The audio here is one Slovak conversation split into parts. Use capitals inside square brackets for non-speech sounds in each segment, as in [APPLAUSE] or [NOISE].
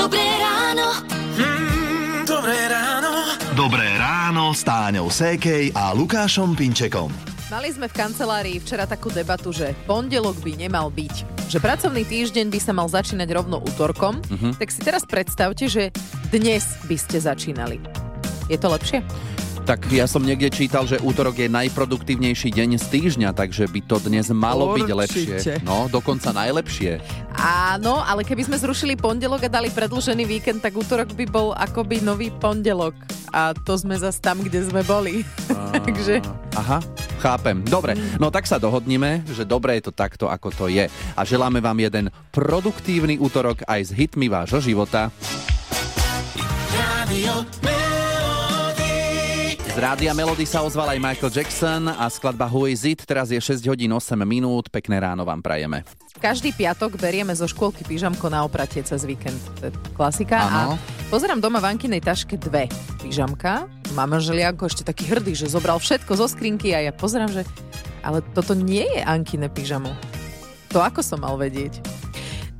Dobré ráno. Mm, dobré ráno. Dobré ráno s Táňou Sékej a Lukášom Pinčekom. Mali sme v kancelárii včera takú debatu, že pondelok by nemal byť. Že pracovný týždeň by sa mal začínať rovno útorkom. Uh-huh. Tak si teraz predstavte, že dnes by ste začínali. Je to lepšie? Tak ja som niekde čítal, že útorok je najproduktívnejší deň z týždňa, takže by to dnes malo byť Určite. lepšie. No, dokonca najlepšie. Áno, ale keby sme zrušili pondelok a dali predlžený víkend, tak útorok by bol akoby nový pondelok. A to sme zase tam, kde sme boli. [LAUGHS] Takže Aha, chápem. Dobre, no tak sa dohodnime, že dobre je to takto, ako to je. A želáme vám jeden produktívny útorok aj s hitmi vášho života. Radio Rádia Melody sa ozval aj Michael Jackson a skladba Who is it? Teraz je 6 hodín 8 minút. Pekné ráno vám prajeme. každý piatok berieme zo škôlky pyžamko na opratie cez víkend. To je klasika. Áno. A pozerám doma v Ankinej taške dve pyžamka. Mám želianko ešte taký hrdý, že zobral všetko zo skrinky a ja pozerám, že ale toto nie je Ankine pyžamo. To ako som mal vedieť?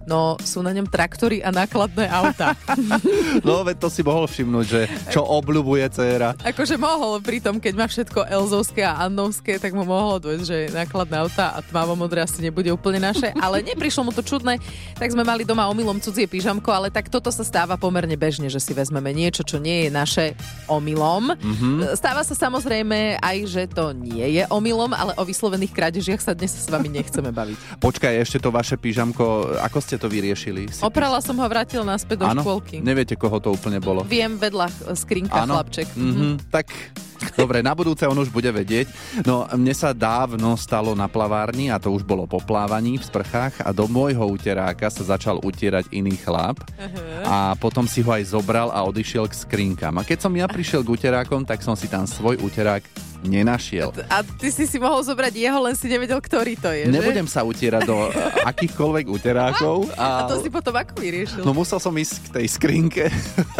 No, sú na ňom traktory a nákladné auta. [LAUGHS] No, veď to si mohol všimnúť, že čo obľubuje dcéra. akože mohol pri tom, keď má všetko Elzovské a Annovské, tak mu mohlo dôjsť, že nákladné auta a tmavo modré asi nebude úplne naše, ale neprišlo mu to čudné, tak sme mali doma omylom cudzie pyžamko, ale tak toto sa stáva pomerne bežne, že si vezmeme niečo, čo nie je naše omylom. Mm-hmm. Stáva sa samozrejme aj, že to nie je omylom, ale o vyslovených krádežiach sa dnes s vami nechceme baviť. Počkaj, ešte to vaše pyžamko, ako ste to vyriešili? Si- Oprala som ho, vrátila naspäť do Áno? škôlky. Neviete, koho to úplne bolo? Viem vedľa skrinka chlapček. Mhm, tak dobre, na budúce on už bude vedieť. No, mne sa dávno stalo na plavárni a to už bolo po plávaní v sprchách a do môjho uteráka sa začal utierať iný chlap a potom si ho aj zobral a odišiel k skrinkám. A keď som ja prišiel k uterákom, tak som si tam svoj uterák nenašiel. A ty si si mohol zobrať jeho, len si nevedel, ktorý to je, že? Nebudem sa utierať do [LAUGHS] e, akýchkoľvek uterákov. A A, to si potom ako vyriešil? No musel som ísť k tej skrinke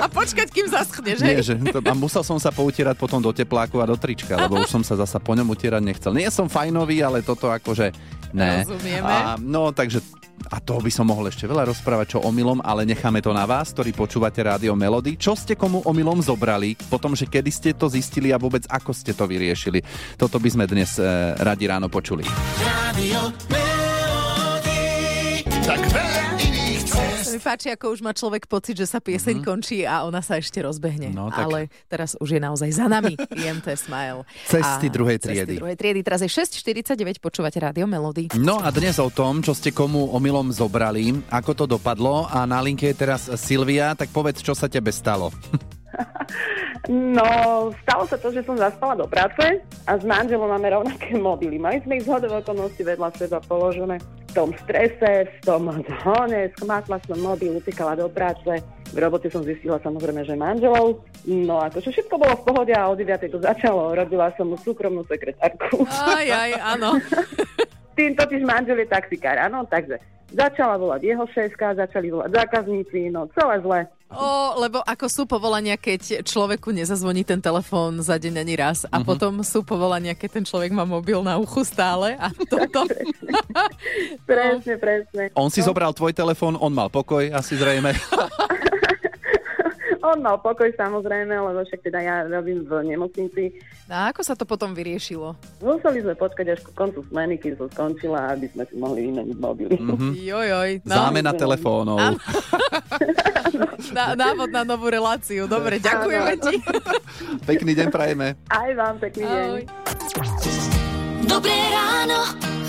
A počkať, kým zaschne, že? Nie, že a musel som sa poutierať potom do tepláku a do trička, lebo už som sa zasa po ňom utierať nechcel. Nie som fajnový, ale toto akože ne. Rozumieme. A, no, takže a toho by som mohol ešte veľa rozprávať, čo omylom, ale necháme to na vás, ktorí počúvate Rádio Melody. Čo ste komu omylom zobrali, potom, že kedy ste to zistili a vôbec ako ste to vyriešili. Toto by sme dnes e, radi ráno počuli. Radio Melody. Tak veľa. To mi páči, ako už má človek pocit, že sa pieseň mm-hmm. končí a ona sa ešte rozbehne. No, tak- Ale teraz už je naozaj za nami [LAUGHS] IMT Smile. Cesty A druhej Cesty triedy. druhej triedy. Teraz je 6.49, počúvate Rádio Melody. No a dnes o tom, čo ste komu omylom zobrali, ako to dopadlo a na linke je teraz Silvia, tak povedz, čo sa tebe stalo. [LAUGHS] No, stalo sa to, že som zaspala do práce a s manželom máme rovnaké mobily. Mali sme ich zhodov okolností vedľa seba položené. V tom strese, v tom zhone, schmátla som mobil, utekala do práce. V robote som zistila samozrejme, že manželov. No akože všetko bolo v pohode a o 9. to začalo. Robila som mu súkromnú sekretárku. Aj, aj, áno. [LAUGHS] Tým totiž manžel je taxikár, áno, takže začala volať jeho šéfka, začali volať zákazníci, no celé zle. O, lebo ako sú povolania, keď človeku nezazvoní ten telefón za deň ani raz a potom sú povolania, keď ten človek má mobil na uchu stále a toto... [LAUGHS] Presne, presne. On si zobral tvoj telefón, on mal pokoj, asi zrejme. [LAUGHS] On mal pokoj samozrejme, lebo však teda ja robím v nemocnici. A ako sa to potom vyriešilo? Museli sme počkať až ku koncu smeny, kým som skončila, aby sme si mohli vymeniť mobily. Mm-hmm. Jojoj. No, Zámena telefónov. [LAUGHS] na, návod na novú reláciu. Dobre, ďakujeme ti. [LAUGHS] Pekný deň prajeme. Aj vám pekný deň. Ahoj. Dobré ráno.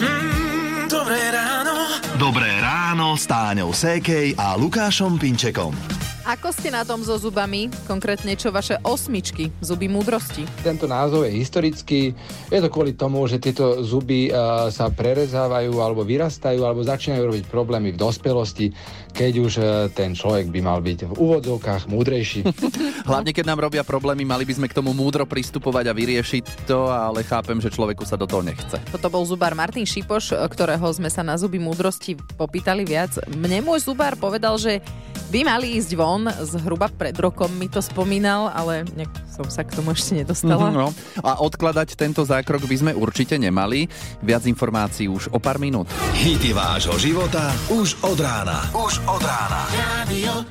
Mm, dobré ráno. Dobré ráno s Táňou Sékej a Lukášom Pinčekom. Ako ste na tom so zubami? Konkrétne čo vaše osmičky, zuby múdrosti? Tento názov je historický. Je to kvôli tomu, že tieto zuby eh, sa prerezávajú alebo vyrastajú alebo začínajú robiť problémy v dospelosti, keď už eh, ten človek by mal byť v úvodzovkách múdrejší. [LAUGHS] Hlavne, keď nám robia problémy, mali by sme k tomu múdro pristupovať a vyriešiť to, ale chápem, že človeku sa do toho nechce. Toto bol zubár Martin Šipoš, ktorého sme sa na zuby múdrosti popýtali viac. Mne môj zubár povedal, že by mali ísť von, zhruba pred rokom mi to spomínal, ale nejak som sa k tomu ešte nedostala. No. A odkladať tento zákrok by sme určite nemali. Viac informácií už o pár minút. Hity vášho života už od rána. Už od rána. Radio.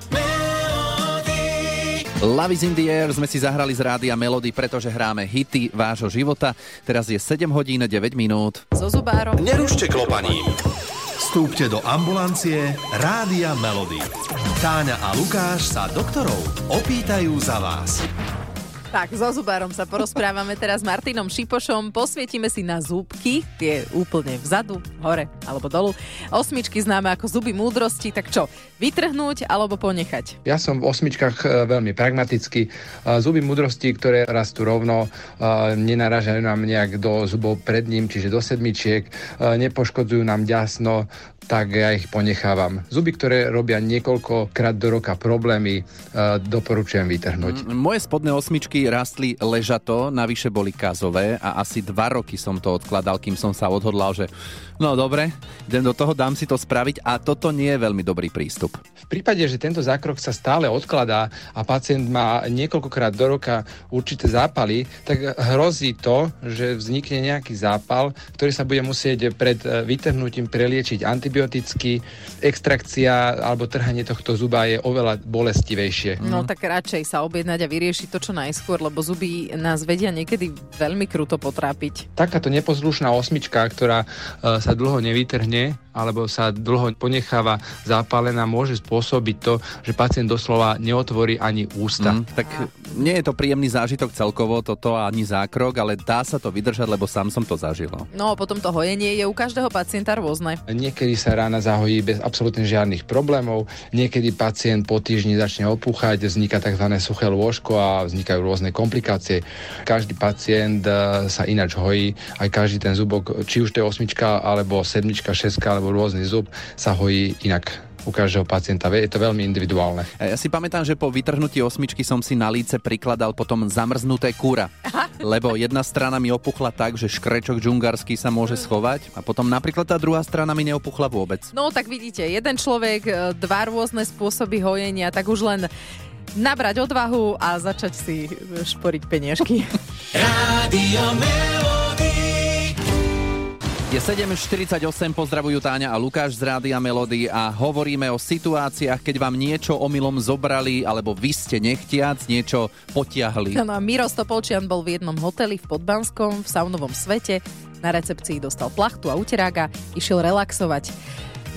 Love is in the air sme si zahrali z rádia Melody, pretože hráme hity vášho života. Teraz je 7 hodín 9 minút. So zubárom. Nerušte klopaním. Vstúpte do ambulancie Rádia Melody. Táňa a Lukáš sa doktorov opýtajú za vás. Tak, so zubárom sa porozprávame teraz s Martinom Šipošom. Posvietime si na zúbky, tie úplne vzadu, hore alebo dolu. Osmičky známe ako zuby múdrosti, tak čo, vytrhnúť alebo ponechať? Ja som v osmičkách e, veľmi pragmatický. E, Zuby múdrosti, ktoré rastú rovno, e, nenaražajú nám nejak do zubov pred ním, čiže do sedmičiek, nepoškodzujú nám ďasno, tak ja ich ponechávam. Zuby, ktoré robia niekoľkokrát do roka problémy, e, doporučujem vytrhnúť. Mm, Moje spodné osmičky rastli ležato, navyše boli kazové a asi dva roky som to odkladal, kým som sa odhodlal, že no dobre, idem do toho, dám si to spraviť a toto nie je veľmi dobrý prístup. V prípade, že tento zákrok sa stále odkladá a pacient má niekoľkokrát do roka určité zápaly, tak hrozí to, že vznikne nejaký zápal, ktorý sa bude musieť pred e, vytrhnutím preliečiť antibioticky. Extrakcia alebo trhanie tohto zuba je oveľa bolestivejšie. No tak radšej sa objednať a vyriešiť to čo najskôr, lebo zuby nás vedia niekedy veľmi kruto potrápiť. Takáto neposlušná osmička, ktorá e, sa dlho nevytrhne alebo sa dlho ponecháva zápalená, môže spôsobiť to, že pacient doslova neotvorí ani ústa. Mm, tak nie je to príjemný zážitok celkovo, toto ani zákrok, ale dá sa to vydržať, lebo sám som to zažil. no. No a potom to hojenie je u každého pacienta rôzne. Niekedy sa rána zahojí bez absolútne žiadnych problémov, niekedy pacient po týždni začne opúchať, vzniká tzv. suché lôžko a vznikajú rôzne komplikácie. Každý pacient e, sa ináč hojí, aj každý ten zubok, či už to je osmička, alebo sedmička, šeska, alebo rôzny zub, sa hojí inak u každého pacienta. Je to veľmi individuálne. A Ja si pamätám, že po vytrhnutí osmičky som si na líce prikladal potom zamrznuté kúra. Lebo jedna strana mi opuchla tak, že škrečok džungarský sa môže schovať a potom napríklad tá druhá strana mi neopuchla vôbec. No tak vidíte, jeden človek, e, dva rôzne spôsoby hojenia, tak už len nabrať odvahu a začať si šporiť peniažky. [LAUGHS] Rádio. Je 7.48, pozdravujú Táňa a Lukáš z Rádia Melody a hovoríme o situáciách, keď vám niečo omylom zobrali alebo vy ste nechtiac niečo potiahli. No a Miro Stopolčian bol v jednom hoteli v Podbanskom v saunovom svete. Na recepcii dostal plachtu a uterák a išiel relaxovať.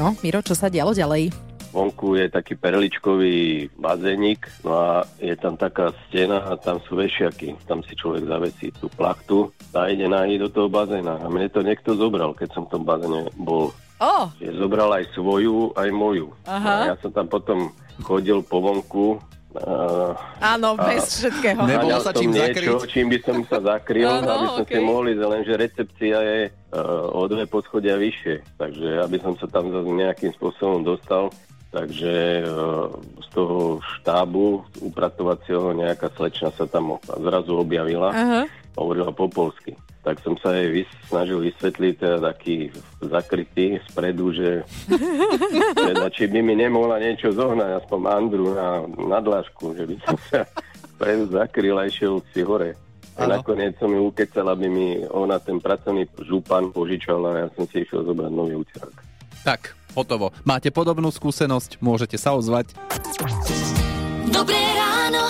No, Miro, čo sa dialo ďalej? Vonku je taký perličkový bazénik, no a je tam taká stena a tam sú vešiaky. Tam si človek zavesí tú plachtu a ide nájsť do toho bazéna. A mne to niekto zobral, keď som v tom bazéne bol. Ó, Je zobral aj svoju, aj moju. Aha. A ja som tam potom chodil po vonku a áno, bez všetkého. Nebolo sa čím niečo, zakryť? čím by som sa zakryl, Áno, aby som si okej. mohol ísť, lenže recepcia je uh, o dve poschodia vyššie, takže aby som sa tam zase nejakým spôsobom dostal, takže uh, z toho štábu upratovacieho nejaká slečna sa tam zrazu objavila, Aha. hovorila po polsky. Tak som sa jej vys- snažil vysvetliť, teda taký zakrytý spredu, že [LAUGHS] teda, či by mi nemohla niečo zohnať, aspoň mandru na, na dlažku, že by som sa spredu zakryl a išiel si hore. A nakoniec som ju ukecal, aby mi ona ten pracovný župan požičala a ja som si išiel zobrať nový uterák. Tak, hotovo. Máte podobnú skúsenosť, môžete sa ozvať. Dobré ráno.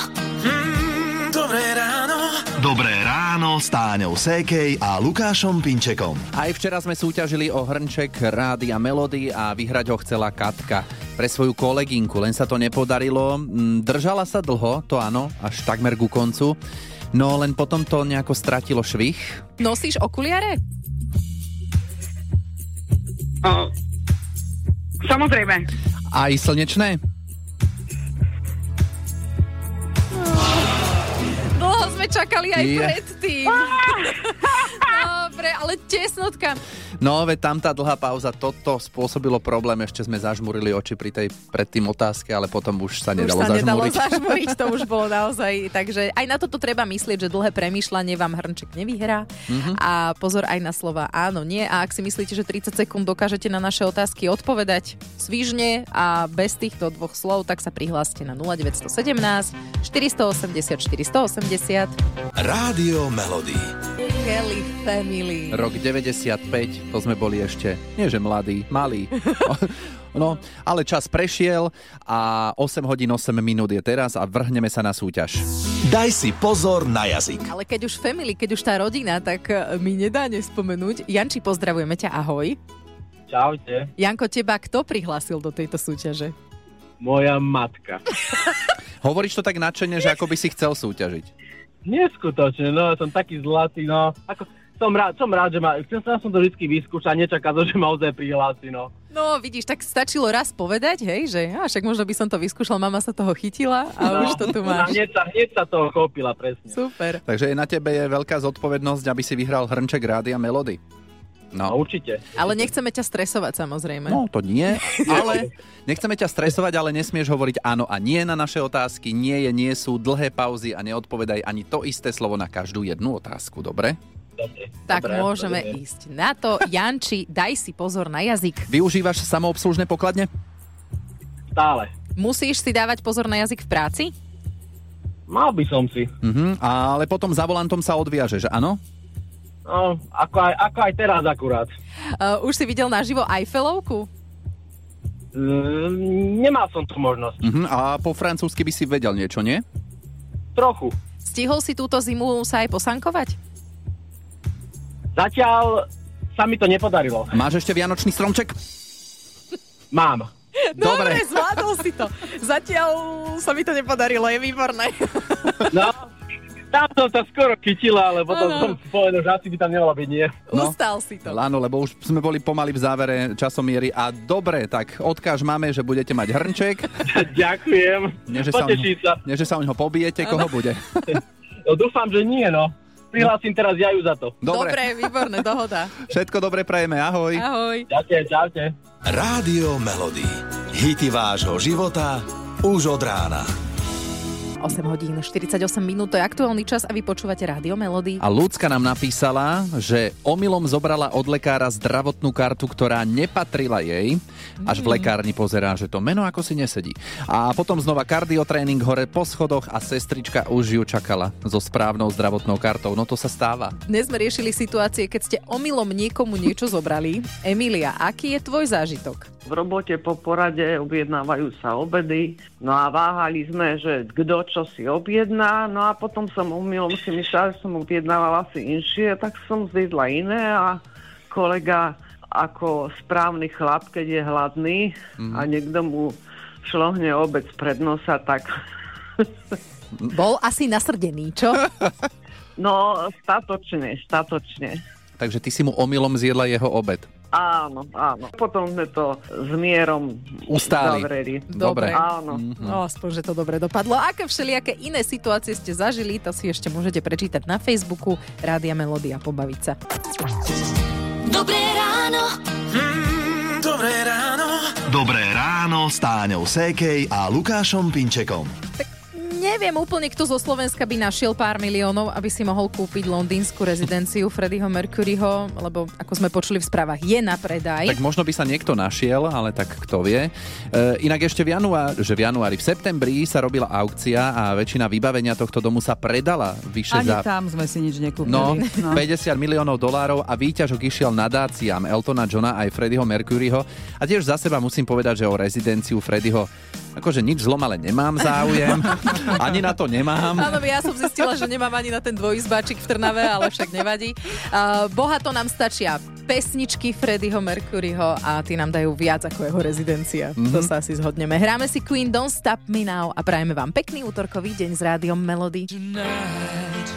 Mm, dobré ráno. Dobré ráno s Táňou Sékej a Lukášom Pinčekom. Aj včera sme súťažili o hrnček Rádia Melody a vyhrať ho chcela Katka pre svoju kolegynku, len sa to nepodarilo. Mm, Držala sa dlho, to áno, až takmer ku koncu. No len potom to nejako stratilo švih. Nosíš okuliare? O, samozrejme. Aj slnečné? Dlho sme čakali aj Je. predtým. [LAUGHS] Dobre, ale tesnotka. No, veď tam tá dlhá pauza, toto spôsobilo problém, ešte sme zažmurili oči pri tej predtým otázke, ale potom už sa Už nedalo sa nedalo zažmúriť. zažmuriť, to už [LAUGHS] bolo naozaj. Takže aj na toto treba myslieť, že dlhé premýšľanie vám hrnček nevyhrá. Mhm. A pozor aj na slova áno, nie. A ak si myslíte, že 30 sekúnd dokážete na naše otázky odpovedať svižne a bez týchto dvoch slov, tak sa prihláste na 0917 480 480. Rádio Melody. Kelly Family. Rok 95, to sme boli ešte, nie že mladí, malí. [LAUGHS] No, ale čas prešiel a 8 hodín 8 minút je teraz a vrhneme sa na súťaž. Daj si pozor na jazyk. Ale keď už family, keď už tá rodina, tak e, mi nedá nespomenúť. Janči, pozdravujeme ťa, ahoj. Čaute, Janko, teba kto prihlásil do tejto súťaže? moja matka. Hovoríš to tak nadšene, že ako by si chcel súťažiť. Neskutočne, no, som taký zlatý, no. Ako, som rád, som rád, že ma, chcel som to vždy vyskúšať, nečaká to, že ma ozaj prihlási, no. No, vidíš, tak stačilo raz povedať, hej, že a však možno by som to vyskúšal, mama sa toho chytila a no, už to tu a máš. Hneď sa, hneď sa toho chopila, presne. Super. Takže na tebe je veľká zodpovednosť, aby si vyhral hrnček rádia Melody. No, No, určite. Ale nechceme ťa stresovať, samozrejme. no to nie, [LAUGHS] ale nechceme ťa stresovať, ale nesmieš hovoriť áno a nie na naše otázky. Nie je, nie sú dlhé pauzy a neodpovedaj ani to isté slovo na každú jednu otázku, dobre? Dobre, tak dobre, môžeme dobre. ísť na to. Janči, daj si pozor na jazyk. Využívaš samoobslužné pokladne? Stále. Musíš si dávať pozor na jazyk v práci? Mal by som si. Mhm, ale potom za volantom sa odviažeš, áno? No, ako aj, ako aj teraz akurát. Uh, už si videl naživo Eiffelovku? Mm, nemal som tu možnosť. Mhm, a po francúzsky by si vedel niečo, nie? Trochu. Stihol si túto zimu sa aj posankovať? Zatiaľ sa mi to nepodarilo. Máš ešte vianočný stromček? Mám. Dobre. zvládol si to. Zatiaľ sa mi to nepodarilo, je výborné. No, tam som sa skoro chytila, ale potom Áno. som si povedal, že asi by tam nemalo byť nie. No. Ustal si to. Áno, lebo už sme boli pomaly v závere časomiery a dobre, tak odkáž máme, že budete mať hrnček. [LAUGHS] Ďakujem. Nie, že sa, nie, že sa o ňoho pobijete, koho bude. No, dúfam, že nie, no. Prihlásim teraz ja ju za to. Dobre, Dobre, výborné, dohoda. [LAUGHS] všetko dobre prajeme, ahoj. Ahoj. Ďakujem, čaute. Rádio Melody. Hity vášho života už od rána. 8 hodín 48 minút, to je aktuálny čas a vy počúvate Rádio Melody. A Ľudská nám napísala, že omylom zobrala od lekára zdravotnú kartu, ktorá nepatrila jej. Až v lekárni pozerá, že to meno ako si nesedí. A potom znova kardiotréning hore po schodoch a sestrička už ju čakala so správnou zdravotnou kartou. No to sa stáva. Dnes sme riešili situácie, keď ste omylom niekomu niečo zobrali. Emilia, aký je tvoj zážitok? V robote po porade objednávajú sa obedy, no a váhali sme, že kto čo si objedná, no a potom som umilom si myslela, že som objednávala si inšie, tak som zjedla iné a kolega ako správny chlap, keď je hladný a niekto mu šlohne obec pred nosa, tak Bol asi nasrdený, čo? [LAUGHS] no statočne, statočne. Takže ty si mu omylom zjedla jeho obed. Áno, áno. Potom sme to s mierom Ustáli. zavreli. Dobre. Áno. No, aspoň, že to dobre dopadlo. Aké všelijaké iné situácie ste zažili, to si ešte môžete prečítať na Facebooku Rádia Melody a pobaviť sa. Dobré ráno. Mm, dobré ráno. Dobré ráno s Táňou Sékej a Lukášom Pinčekom. Neviem úplne, kto zo Slovenska by našiel pár miliónov, aby si mohol kúpiť londýnsku rezidenciu Freddieho Mercuryho, lebo ako sme počuli v správach, je na predaj. Tak možno by sa niekto našiel, ale tak kto vie. E, inak ešte v januári, že v januári, v septembri sa robila aukcia a väčšina vybavenia tohto domu sa predala vyše Ani za... tam sme si nič nekúpili. No, 50 miliónov dolárov a výťažok išiel nadáciám Eltona Johna aj Freddieho Mercuryho. A tiež za seba musím povedať, že o rezidenciu Freddieho akože nič zlom, ale nemám záujem. [LAUGHS] Ani na to nemám. Áno, ja som zistila, že nemám ani na ten dvojizbáčik v Trnave, ale však nevadí. Uh, bohato nám stačia pesničky Freddieho Mercuryho a tí nám dajú viac ako jeho rezidencia. Mm-hmm. To sa asi zhodneme. Hráme si Queen Don't Stop Me Now a prajeme vám pekný útorkový deň s rádiom Melody. Tonight,